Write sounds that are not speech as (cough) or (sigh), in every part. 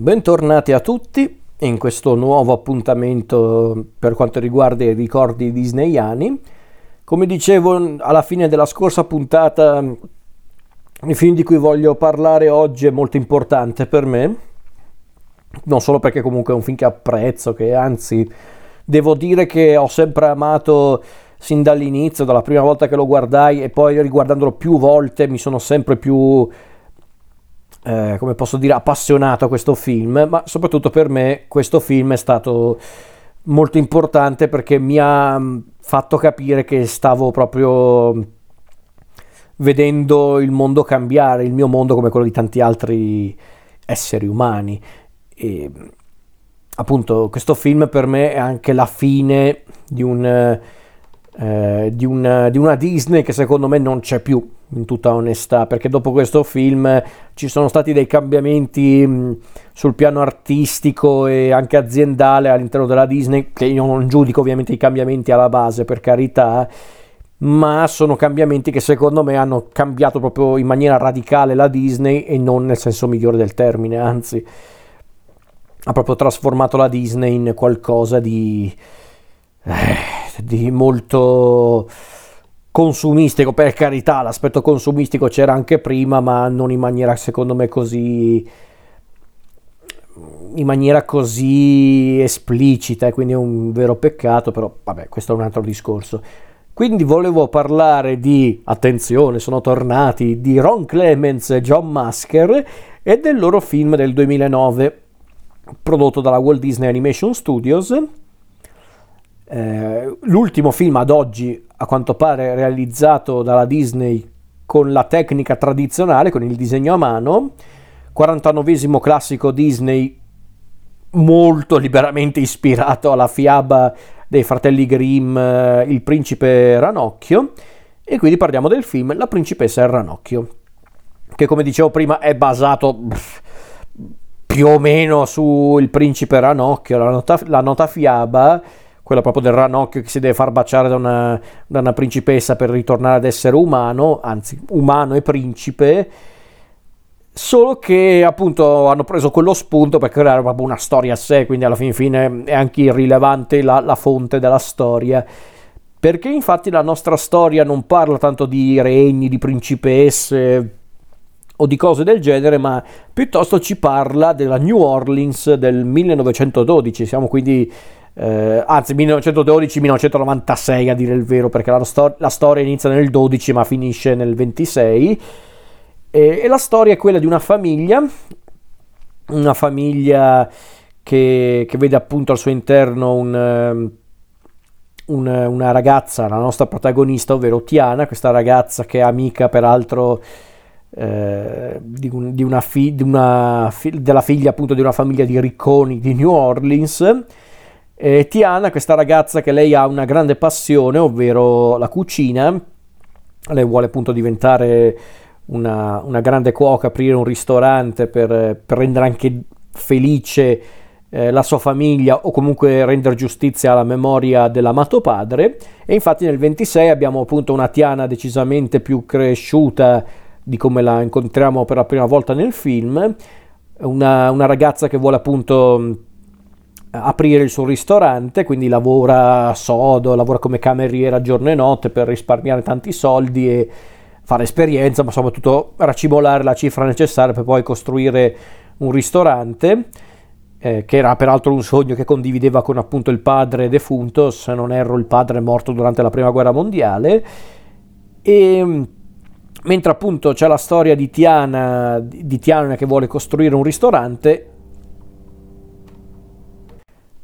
Bentornati a tutti in questo nuovo appuntamento per quanto riguarda i ricordi disneyani. Come dicevo alla fine della scorsa puntata, il film di cui voglio parlare oggi è molto importante per me, non solo perché comunque è un film che apprezzo, che anzi devo dire che ho sempre amato sin dall'inizio, dalla prima volta che lo guardai e poi riguardandolo più volte mi sono sempre più eh, come posso dire, appassionato a questo film, ma soprattutto per me questo film è stato molto importante perché mi ha mm, fatto capire che stavo proprio vedendo il mondo cambiare, il mio mondo come quello di tanti altri esseri umani. E appunto questo film per me è anche la fine di un eh, di, una, di, una, Disney che secondo me non c'è più, in tutta onestà, perché dopo questo film ci sono stati dei cambiamenti sul piano artistico e anche aziendale all'interno della Disney, che io non giudico ovviamente i cambiamenti alla base, per carità, ma sono cambiamenti che secondo me hanno cambiato proprio in maniera radicale la Disney e non nel senso migliore del termine, anzi ha proprio trasformato la Disney in qualcosa di... Eh, di molto consumistico, per carità, l'aspetto consumistico c'era anche prima, ma non in maniera secondo me così in maniera così esplicita, quindi è un vero peccato, però vabbè, questo è un altro discorso. Quindi volevo parlare di, attenzione, sono tornati, di Ron Clements e John Masker e del loro film del 2009, prodotto dalla Walt Disney Animation Studios, eh, l'ultimo film ad oggi, a quanto pare, realizzato dalla Disney con la tecnica tradizionale, con il disegno a mano, 49 classico Disney molto liberamente ispirato alla fiaba dei fratelli Grimm, eh, Il principe Ranocchio, e quindi parliamo del film La principessa e il Ranocchio, che come dicevo prima è basato più o meno sul principe Ranocchio, la nota, la nota fiaba quella proprio del ranocchio che si deve far baciare da una, da una principessa per ritornare ad essere umano, anzi umano e principe, solo che appunto hanno preso quello spunto per creare proprio una storia a sé, quindi alla fin fine è anche irrilevante la, la fonte della storia. Perché infatti la nostra storia non parla tanto di regni, di principesse o di cose del genere, ma piuttosto ci parla della New Orleans del 1912. Siamo quindi eh, anzi 1912-1996 a dire il vero perché la, stor- la, storia inizia nel 12 ma finisce nel 26 e, e la storia è quella di una famiglia una famiglia che, che vede appunto al suo interno un, um, un, una ragazza, la nostra protagonista, ovvero Tiana, questa ragazza che è amica peraltro eh, di, un, di, una fi, di una, della figlia appunto di una famiglia di ricconi di New Orleans e Tiana, questa ragazza che lei ha una grande passione, ovvero la cucina, lei vuole appunto diventare una, una grande cuoca, aprire un ristorante per, per rendere anche felice eh, la sua famiglia o comunque rendere giustizia alla memoria dell'amato padre. E infatti nel 26 abbiamo appunto una Tiana decisamente più cresciuta di come la incontriamo per la prima volta nel film, una, una ragazza che vuole appunto aprire il suo ristorante, quindi lavora sodo, lavora come cameriera giorno e notte per risparmiare tanti soldi e fare esperienza, ma soprattutto racimolare la cifra necessaria per poi costruire un ristorante, eh, che era peraltro un sogno che condivideva con appunto il padre defunto, se non erro il padre morto durante la prima guerra mondiale, e mentre appunto c'è la storia di Tiana, di Tiana che vuole costruire un ristorante,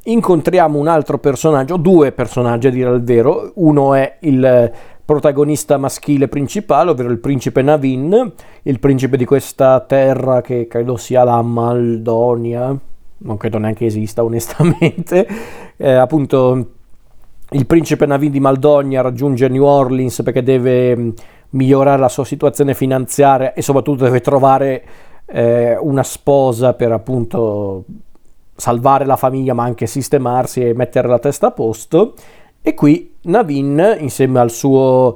incontriamo un altro personaggio, due personaggi a dire il vero, uno è il protagonista maschile principale, ovvero il principe Navin, il principe di questa terra che credo sia la Maldonia, non credo neanche esista (laughs) onestamente, eh, appunto il principe Navin di Maldonia raggiunge New Orleans perché deve mm, migliorare la sua situazione finanziaria e soprattutto deve trovare eh, una sposa per appunto salvare la famiglia ma anche sistemarsi e mettere la testa a posto. E qui Navin insieme al suo,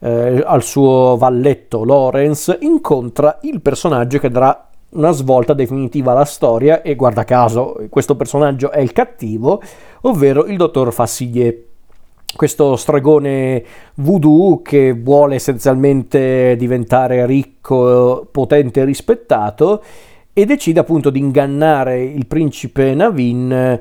eh, al suo valletto Lawrence incontra il personaggio che darà una svolta definitiva alla storia. E guarda caso questo personaggio è il cattivo, ovvero il dottor Fassiglie. Questo stregone voodoo che vuole essenzialmente diventare ricco, potente e rispettato e decide appunto di ingannare il principe Navin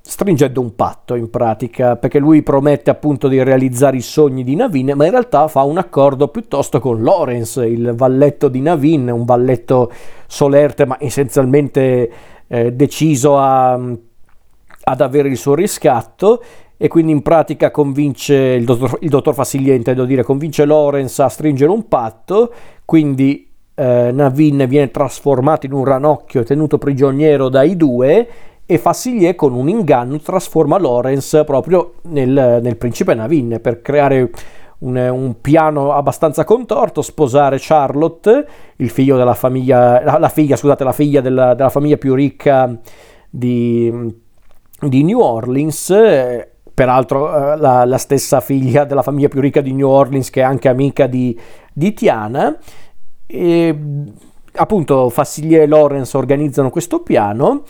stringendo un patto in pratica, perché lui promette appunto di realizzare i sogni di Navin, ma in realtà fa un accordo piuttosto con Lawrence, il valletto di Navin, un valletto solerte ma essenzialmente eh, deciso a, ad avere il suo riscatto e quindi in pratica convince il dottor, il dottor Fassigliente, devo dire, convince Lawrence a stringere un patto, quindi eh, Navin viene trasformato in un ranocchio e tenuto prigioniero dai due e Fassiglie con un inganno trasforma Lawrence proprio nel, nel principe Navin per creare un, un, piano abbastanza contorto, sposare Charlotte, il figlio della famiglia, la, la figlia, scusate, la figlia della, della famiglia più ricca di, di New Orleans, peraltro eh, la, la, stessa figlia della famiglia più ricca di New Orleans che è anche amica di, di Tiana. E appunto Fassiglie e Lawrence organizzano questo piano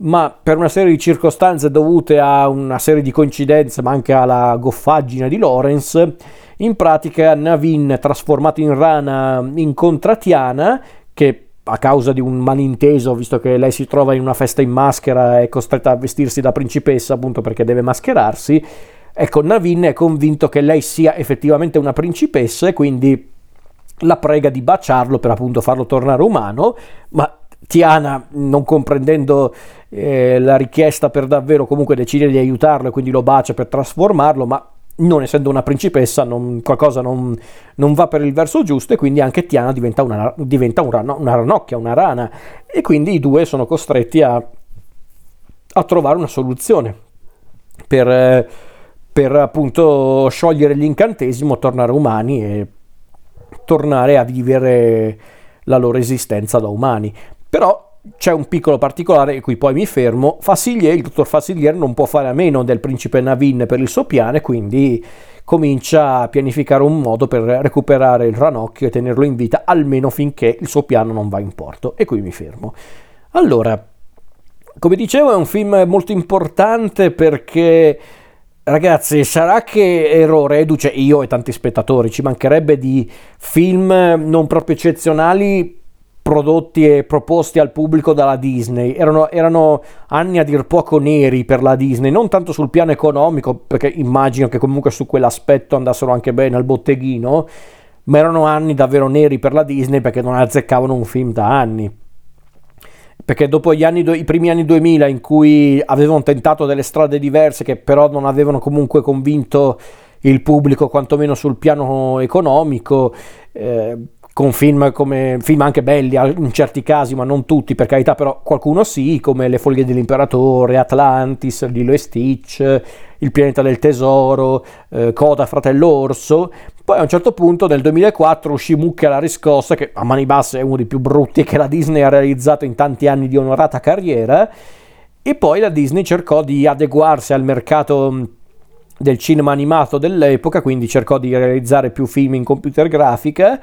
ma per una serie di circostanze dovute a una serie di coincidenze, ma anche alla goffaggine di Lawrence, in pratica Navin, trasformato in rana, incontra Tiana, che a causa di un malinteso, visto che lei si trova in una festa in maschera, è costretta a vestirsi da principessa appunto perché deve mascherarsi. Ecco, Navin è convinto che lei sia effettivamente una principessa e quindi la prega di baciarlo per appunto farlo tornare umano, ma Tiana, non comprendendo eh, la richiesta per davvero, comunque decide di aiutarlo e quindi lo bacia per trasformarlo, ma non essendo una principessa non, qualcosa non, non, va per il verso giusto e quindi anche Tiana diventa, una, diventa un rano, una ranocchia, una rana. E quindi i due sono costretti a, a trovare una soluzione per, per appunto sciogliere l'incantesimo, tornare umani e tornare a vivere la loro esistenza da umani. Però c'è un piccolo particolare e qui poi mi fermo. Fassilier, il dottor Fassilier non può fare a meno del principe Navin per il suo piano e quindi comincia a pianificare un modo per recuperare il ranocchio e tenerlo in vita almeno finché il suo piano non va in porto. E qui mi fermo. Allora, come dicevo è un film molto importante perché Ragazzi, sarà che ero reduce io e tanti spettatori, ci mancherebbe di film non proprio eccezionali prodotti e proposti al pubblico dalla Disney. Erano, erano, anni a dir poco neri per la Disney, non tanto sul piano economico, perché immagino che comunque su quell'aspetto andassero anche bene al botteghino, ma erano anni davvero neri per la Disney perché non azzeccavano un film da anni. Perché dopo anni, i primi anni 2000 in cui avevano tentato delle strade diverse che però non avevano comunque convinto il pubblico quantomeno sul piano economico, eh, con film come film anche belli in certi casi, ma non tutti, per carità, però qualcuno sì, come Le foglie dell'imperatore, Atlantis, Lilo e Stitch, Il pianeta del tesoro, eh, Coda fratello orso. Poi a un certo punto nel 2004 uscì Mucca la riscossa, che a mani basse è uno dei più brutti che la Disney ha realizzato in tanti anni di onorata carriera. E poi la Disney cercò di adeguarsi al mercato del cinema animato dell'epoca, quindi cercò di realizzare più film in computer grafica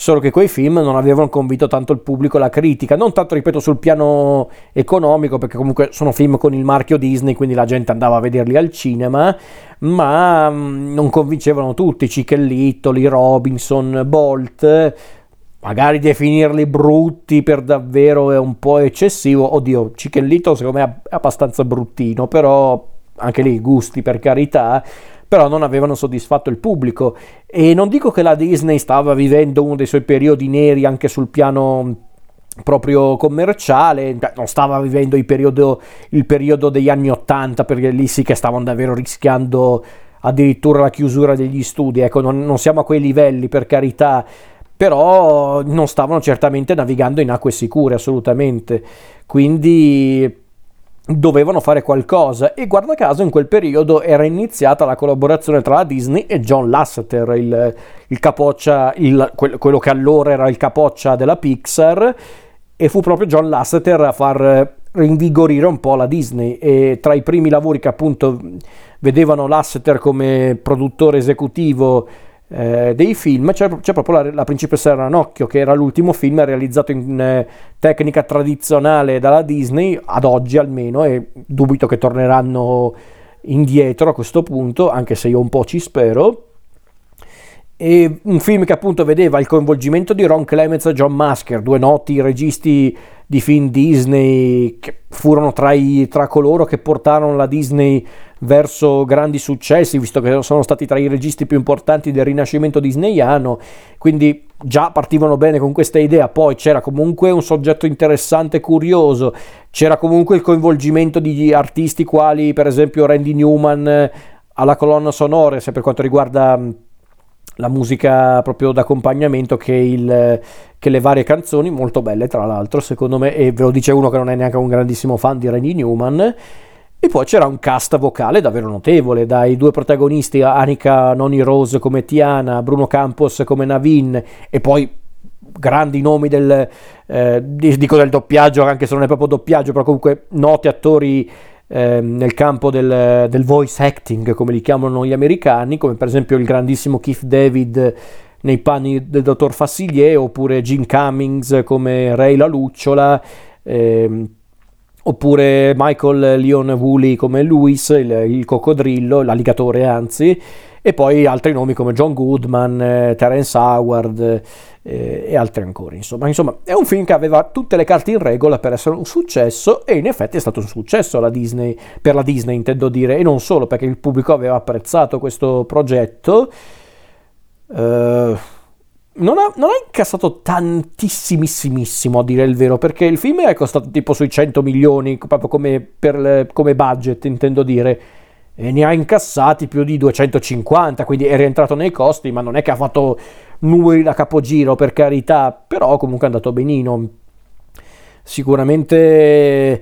solo che quei film non avevano convinto tanto il pubblico e la critica, non tanto ripeto sul piano economico perché comunque sono film con il marchio Disney quindi la gente andava a vederli al cinema, ma mm, non convincevano tutti, Chicken Little, Robinson, Bolt, magari definirli brutti per davvero è un po' eccessivo, oddio Little secondo me è abbastanza bruttino, però anche lì gusti per carità, però non avevano soddisfatto il pubblico. E non dico che la Disney stava vivendo uno dei suoi periodi neri anche sul piano proprio commerciale, non stava vivendo il periodo, il periodo degli anni 80 perché lì sì che stavano davvero rischiando addirittura la chiusura degli studi, ecco non, non siamo a quei livelli per carità, però non stavano certamente navigando in acque sicure assolutamente, quindi dovevano fare qualcosa. E guarda caso in quel periodo era iniziata la collaborazione tra la Disney e John Lasseter, il, il capoccia, il, quello che allora era il capoccia della Pixar. E fu proprio John Lasseter a far rinvigorire un po' la Disney. E tra i primi lavori che appunto vedevano Lasseter come produttore esecutivo eh, dei film, c'è, c'è proprio la, la, Principessa Ranocchio, che era l'ultimo film realizzato in eh, tecnica tradizionale dalla Disney, ad oggi almeno, e dubito che torneranno indietro a questo punto, anche se io un po' ci spero. E un film che appunto vedeva il coinvolgimento di Ron Clements e John Masker, due noti registi di film Disney che furono tra, i, tra coloro che portarono la Disney verso grandi successi, visto che sono stati tra i registi più importanti del rinascimento disneyano, quindi già partivano bene con questa idea, poi c'era comunque un soggetto interessante e curioso, c'era comunque il coinvolgimento di artisti quali per esempio Randy Newman eh, alla colonna sonora, se per quanto riguarda la musica proprio d'accompagnamento che, il, che, le varie canzoni, molto belle tra l'altro secondo me, e ve lo dice uno che non è neanche un grandissimo fan di Randy Newman, e poi c'era un cast vocale davvero notevole, dai due protagonisti, Annika Noni Rose come Tiana, Bruno Campos come Navin, e poi grandi nomi del, eh, dico del doppiaggio, anche se non è proprio doppiaggio, però comunque noti attori eh, nel campo del, del, voice acting, come li chiamano gli americani, come per esempio il grandissimo Keith David nei panni del dottor Fassiglier, oppure Jim Cummings come Ray la Lucciola. Eh, oppure Michael Leon Woolley come Luis, il, il, coccodrillo, l'alligatore anzi, e poi altri nomi come John Goodman, eh, Terence Howard eh, e altri ancora. Insomma. insomma, è un film che aveva tutte le carte in regola per essere un successo e in effetti è stato un successo la Disney, per la Disney intendo dire, e non solo perché il pubblico aveva apprezzato questo progetto. Uh, non ha, non ha, incassato tantissimissimo a dire il vero, perché il film è costato tipo sui 100 milioni, proprio come, per, come budget intendo dire, e ne ha incassati più di 250, quindi è rientrato nei costi, ma non è che ha fatto numeri da capogiro per carità, però comunque è andato benino. Sicuramente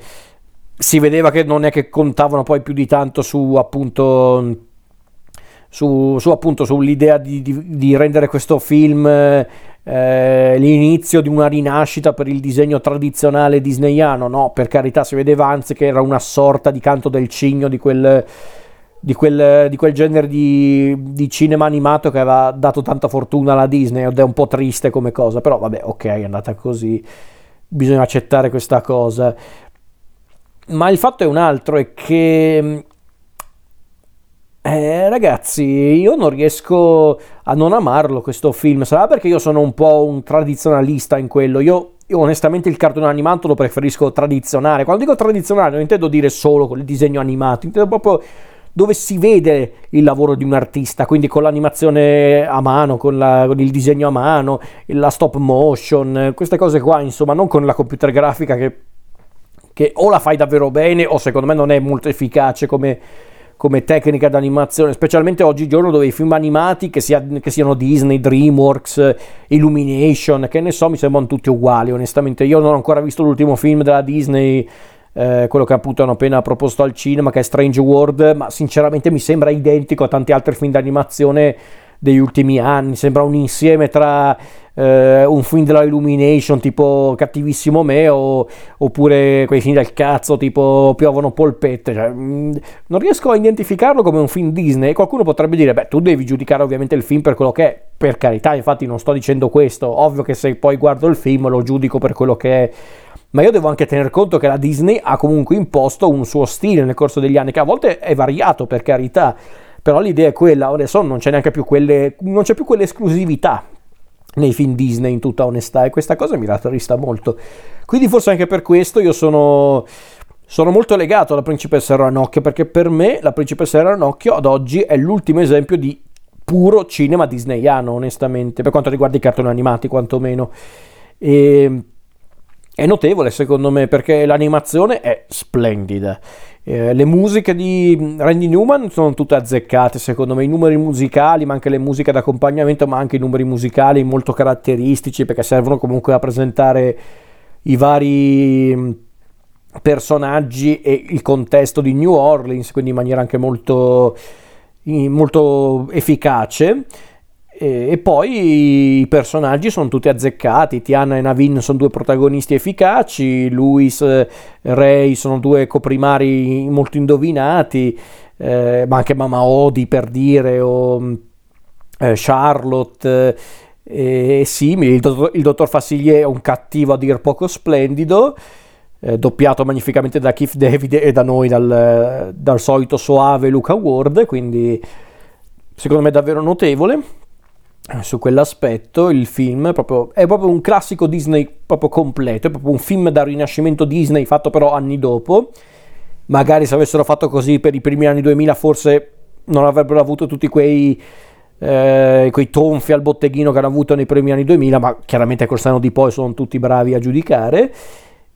si vedeva che non è che contavano poi più di tanto su appunto su, su appunto sull'idea di, di, di, rendere questo film eh, l'inizio di una rinascita per il disegno tradizionale disneyano, no, per carità si vedeva anzi che era una sorta di canto del cigno di quel, di quel, di quel genere di, di, cinema animato che aveva dato tanta fortuna alla Disney ed è un po' triste come cosa, però vabbè ok è andata così, bisogna accettare questa cosa. Ma il fatto è un altro, è che eh, ragazzi, io non riesco a non amarlo questo film. Sarà perché io sono un po' un tradizionalista in quello. Io, io onestamente il cartone animato lo preferisco tradizionale. Quando dico tradizionale non intendo dire solo con il disegno animato, intendo proprio dove si vede il lavoro di un artista, quindi con l'animazione a mano, con, la, con, il disegno a mano, la stop motion, queste cose qua, insomma, non con la computer grafica che, che o la fai davvero bene o secondo me non è molto efficace come come tecnica d'animazione, specialmente oggigiorno dove i film animati, che, sia, che, siano Disney, DreamWorks, Illumination, che ne so, mi sembrano tutti uguali, onestamente. Io non ho ancora visto l'ultimo film della Disney, eh, quello che appunto hanno appena proposto al cinema, che è Strange World, ma sinceramente mi sembra identico a tanti altri film d'animazione degli ultimi anni, sembra un insieme tra eh, un film della Illumination tipo Cattivissimo Me o, oppure quei film del cazzo tipo Piovono polpette. Cioè, mh, mm, non riesco a identificarlo come un film Disney. Qualcuno potrebbe dire, beh, tu devi giudicare ovviamente il film per quello che è. Per carità, infatti non sto dicendo questo. Ovvio che se poi guardo il film lo giudico per quello che è ma io devo anche tener conto che la Disney ha comunque imposto un suo stile nel corso degli anni, che a volte è variato per carità, però l'idea è quella, adesso non c'è neanche più quelle, non c'è più quell'esclusività nei film Disney in tutta onestà e questa cosa mi rattrista molto. Quindi forse anche per questo io sono, sono molto legato alla principessa Ranocchio perché per me la principessa Ranocchio ad oggi è l'ultimo esempio di puro cinema disneyano onestamente per quanto riguarda i cartoni animati quantomeno. E, è notevole secondo me perché l'animazione è splendida. Eh, le musiche di Randy Newman sono tutte azzeccate secondo me, i numeri musicali, ma anche le musiche d'accompagnamento, ma anche i numeri musicali molto caratteristici perché servono comunque a presentare i vari mm, personaggi e il contesto di New Orleans, quindi in maniera anche molto, molto efficace. E, e, poi i personaggi sono tutti azzeccati. Tiana e Navin sono due protagonisti efficaci, Luis e Ray sono due coprimari molto indovinati, eh, ma anche Mama Odi per dire, o eh, Charlotte e simili. Il dottor, il dottor Fassiglier è un cattivo a dir poco splendido. Eh, doppiato magnificamente da Keith David e da noi dal, dal solito soave Luca Ward, quindi secondo me davvero notevole su quell'aspetto il film proprio, è proprio un classico Disney proprio completo, è proprio un film da rinascimento Disney fatto però anni dopo. Magari se avessero fatto così per i primi anni 2000 forse non avrebbero avuto tutti quei, eh, quei tonfi al botteghino che hanno avuto nei primi anni 2000, ma chiaramente col seno di poi sono tutti bravi a giudicare.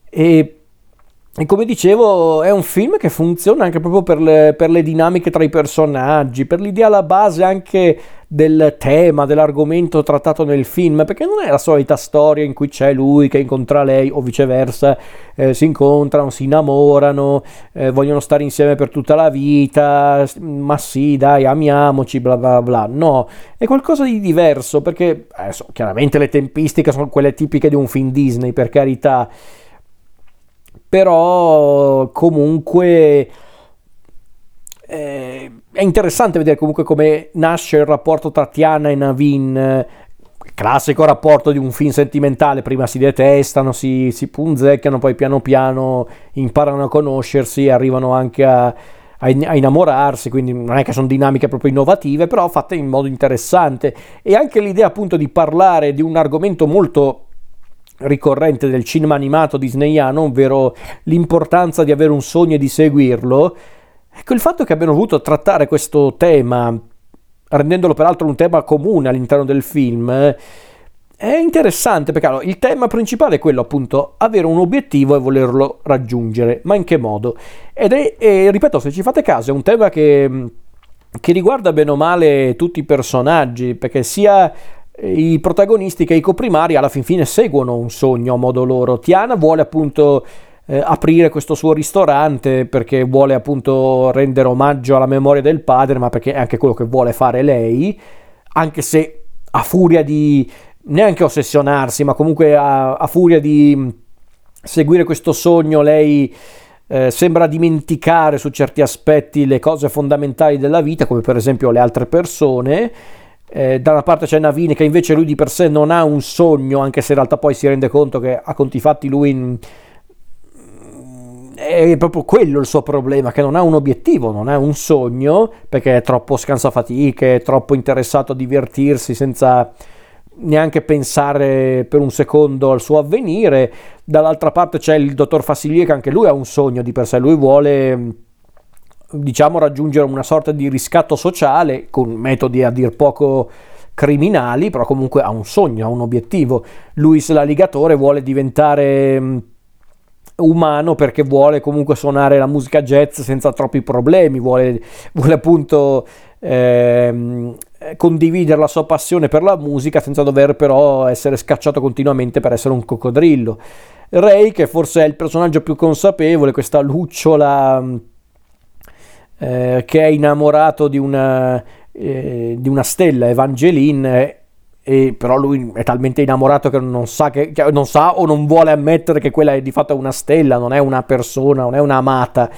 E e come dicevo, è un film che funziona anche proprio per le, per le, dinamiche tra i personaggi, per l'idea alla base anche del tema, dell'argomento trattato nel film, perché non è la solita storia in cui c'è lui che incontra lei o viceversa, eh, si incontrano, si innamorano, eh, vogliono stare insieme per tutta la vita, ma sì, dai, amiamoci, bla bla bla. No, è qualcosa di diverso, perché adesso, chiaramente le tempistiche sono quelle tipiche di un film Disney, per carità però comunque eh, è interessante vedere comunque come nasce il rapporto tra Tiana e Navin classico rapporto di un film sentimentale, prima si detestano, si, si punzecchiano, poi piano piano imparano a conoscersi, arrivano anche a, a, a, innamorarsi, quindi non è che sono dinamiche proprio innovative, però fatte in modo interessante. E anche l'idea appunto di parlare di un argomento molto ricorrente del cinema animato disneyano, ovvero l'importanza di avere un sogno e di seguirlo, ecco il fatto che abbiano voluto trattare questo tema, rendendolo peraltro un tema comune all'interno del film, è interessante perché allora, il tema principale è quello appunto avere un obiettivo e volerlo raggiungere, ma in che modo? Ed è, e, ripeto, se ci fate caso, è un tema che, che riguarda bene o male tutti i personaggi, perché sia i protagonisti che i coprimari alla fin fine seguono un sogno a modo loro. Tiana vuole appunto eh, aprire questo suo ristorante perché vuole appunto rendere omaggio alla memoria del padre, ma perché è anche quello che vuole fare lei, anche se a furia di neanche ossessionarsi, ma comunque a, a furia di seguire questo sogno lei eh, sembra dimenticare su certi aspetti le cose fondamentali della vita, come per esempio le altre persone eh, da una parte c'è Navini che invece lui di per sé non ha un sogno, anche se in realtà poi si rende conto che a conti fatti lui in... è proprio quello il suo problema, che non ha un obiettivo, non ha un sogno, perché è troppo scansafatiche, è troppo interessato a divertirsi senza neanche pensare per un secondo al suo avvenire. Dall'altra parte c'è il dottor Fassilie che anche lui ha un sogno di per sé, lui vuole diciamo raggiungere una sorta di riscatto sociale con metodi a dir poco criminali, però comunque ha un sogno, ha un obiettivo. Luis l'alligatore vuole diventare mm, umano perché vuole comunque suonare la musica jazz senza troppi problemi, vuole, vuole appunto ehm, condividere la sua passione per la musica senza dover però essere scacciato continuamente per essere un coccodrillo. Ray, che forse è il personaggio più consapevole, questa lucciola mm, eh, che è innamorato di una, eh, di una stella, Evangeline, e però lui è talmente innamorato che non sa, che, che non sa o non vuole ammettere che quella è di fatto una stella, non è una persona, non è un'amata.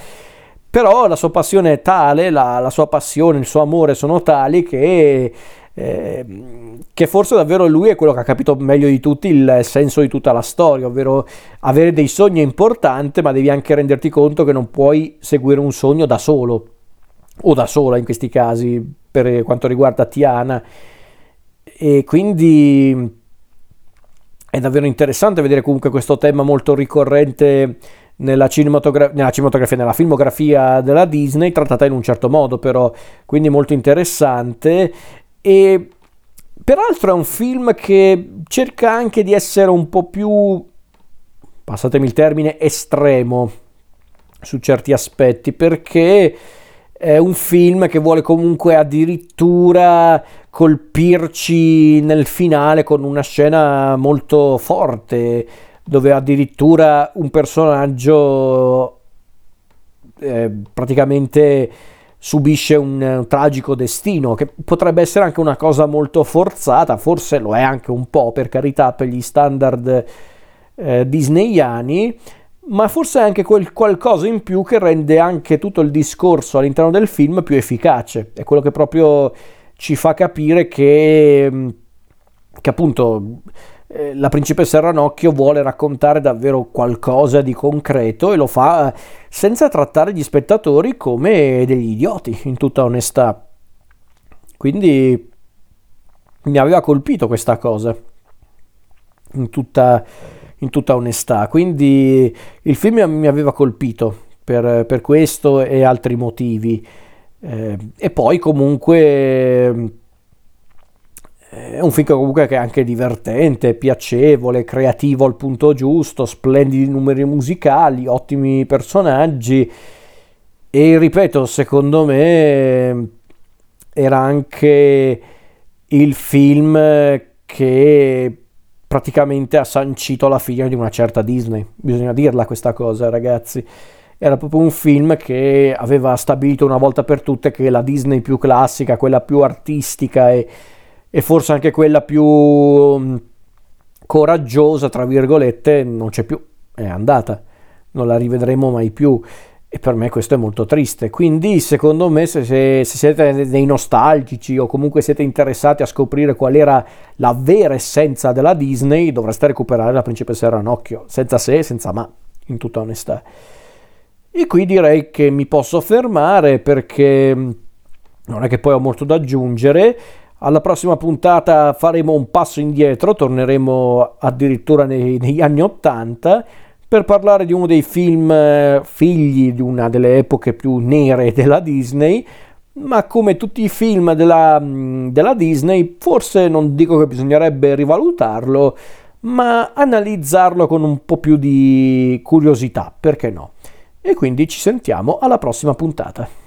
Però la sua passione è tale, la, la sua passione, il suo amore sono tali che, eh, che forse davvero lui è quello che ha capito meglio di tutti il senso di tutta la storia, ovvero avere dei sogni è importante, ma devi anche renderti conto che non puoi seguire un sogno da solo o da sola in questi casi per quanto riguarda Tiana. E quindi è davvero interessante vedere comunque questo tema molto ricorrente nella, cinematogra- nella cinematografia, nella filmografia della Disney, trattata in un certo modo però, quindi molto interessante e peraltro è un film che cerca anche di essere un po' più, passatemi il termine, estremo su certi aspetti perché è un film che vuole comunque addirittura colpirci nel finale con una scena molto forte dove addirittura un personaggio eh, praticamente subisce un, un, tragico destino che potrebbe essere anche una cosa molto forzata forse lo è anche un po' per carità per gli standard eh, disneyani ma forse è anche quel qualcosa in più che rende anche tutto il discorso all'interno del film più efficace. È quello che proprio ci fa capire che, mm, che appunto eh, la principessa Ranocchio vuole raccontare davvero qualcosa di concreto e lo fa senza trattare gli spettatori come degli idioti, in tutta onestà. Quindi mi aveva colpito questa cosa, in tutta, in tutta onestà. Quindi il film mi aveva colpito per, per questo e altri motivi. Eh, e poi comunque eh, è un film comunque che è anche divertente, piacevole, creativo al punto giusto, splendidi numeri musicali, ottimi personaggi e ripeto, secondo me era anche il film che praticamente ha sancito la fine di una certa Disney. Bisogna dirla questa cosa, ragazzi era proprio un film che aveva stabilito una volta per tutte che la Disney più classica, quella più artistica e, e forse anche quella più mm, coraggiosa, tra virgolette, non c'è più, è andata, non la rivedremo mai più. E per me questo è molto triste. Quindi, secondo me, se, se, se, siete dei nostalgici o comunque siete interessati a scoprire qual era la vera essenza della Disney, dovreste recuperare la principessa Ranocchio, senza se e senza ma, in tutta onestà. E qui direi che mi posso fermare perché mm, non è che poi ho molto da aggiungere. Alla prossima puntata faremo un passo indietro, torneremo addirittura nei, negli anni Ottanta per parlare di uno dei film eh, figli di una delle epoche più nere della Disney, ma come tutti i film della, mm, della Disney, forse non dico che bisognerebbe rivalutarlo, ma analizzarlo con un po' più di curiosità, perché no? e quindi ci sentiamo alla prossima puntata.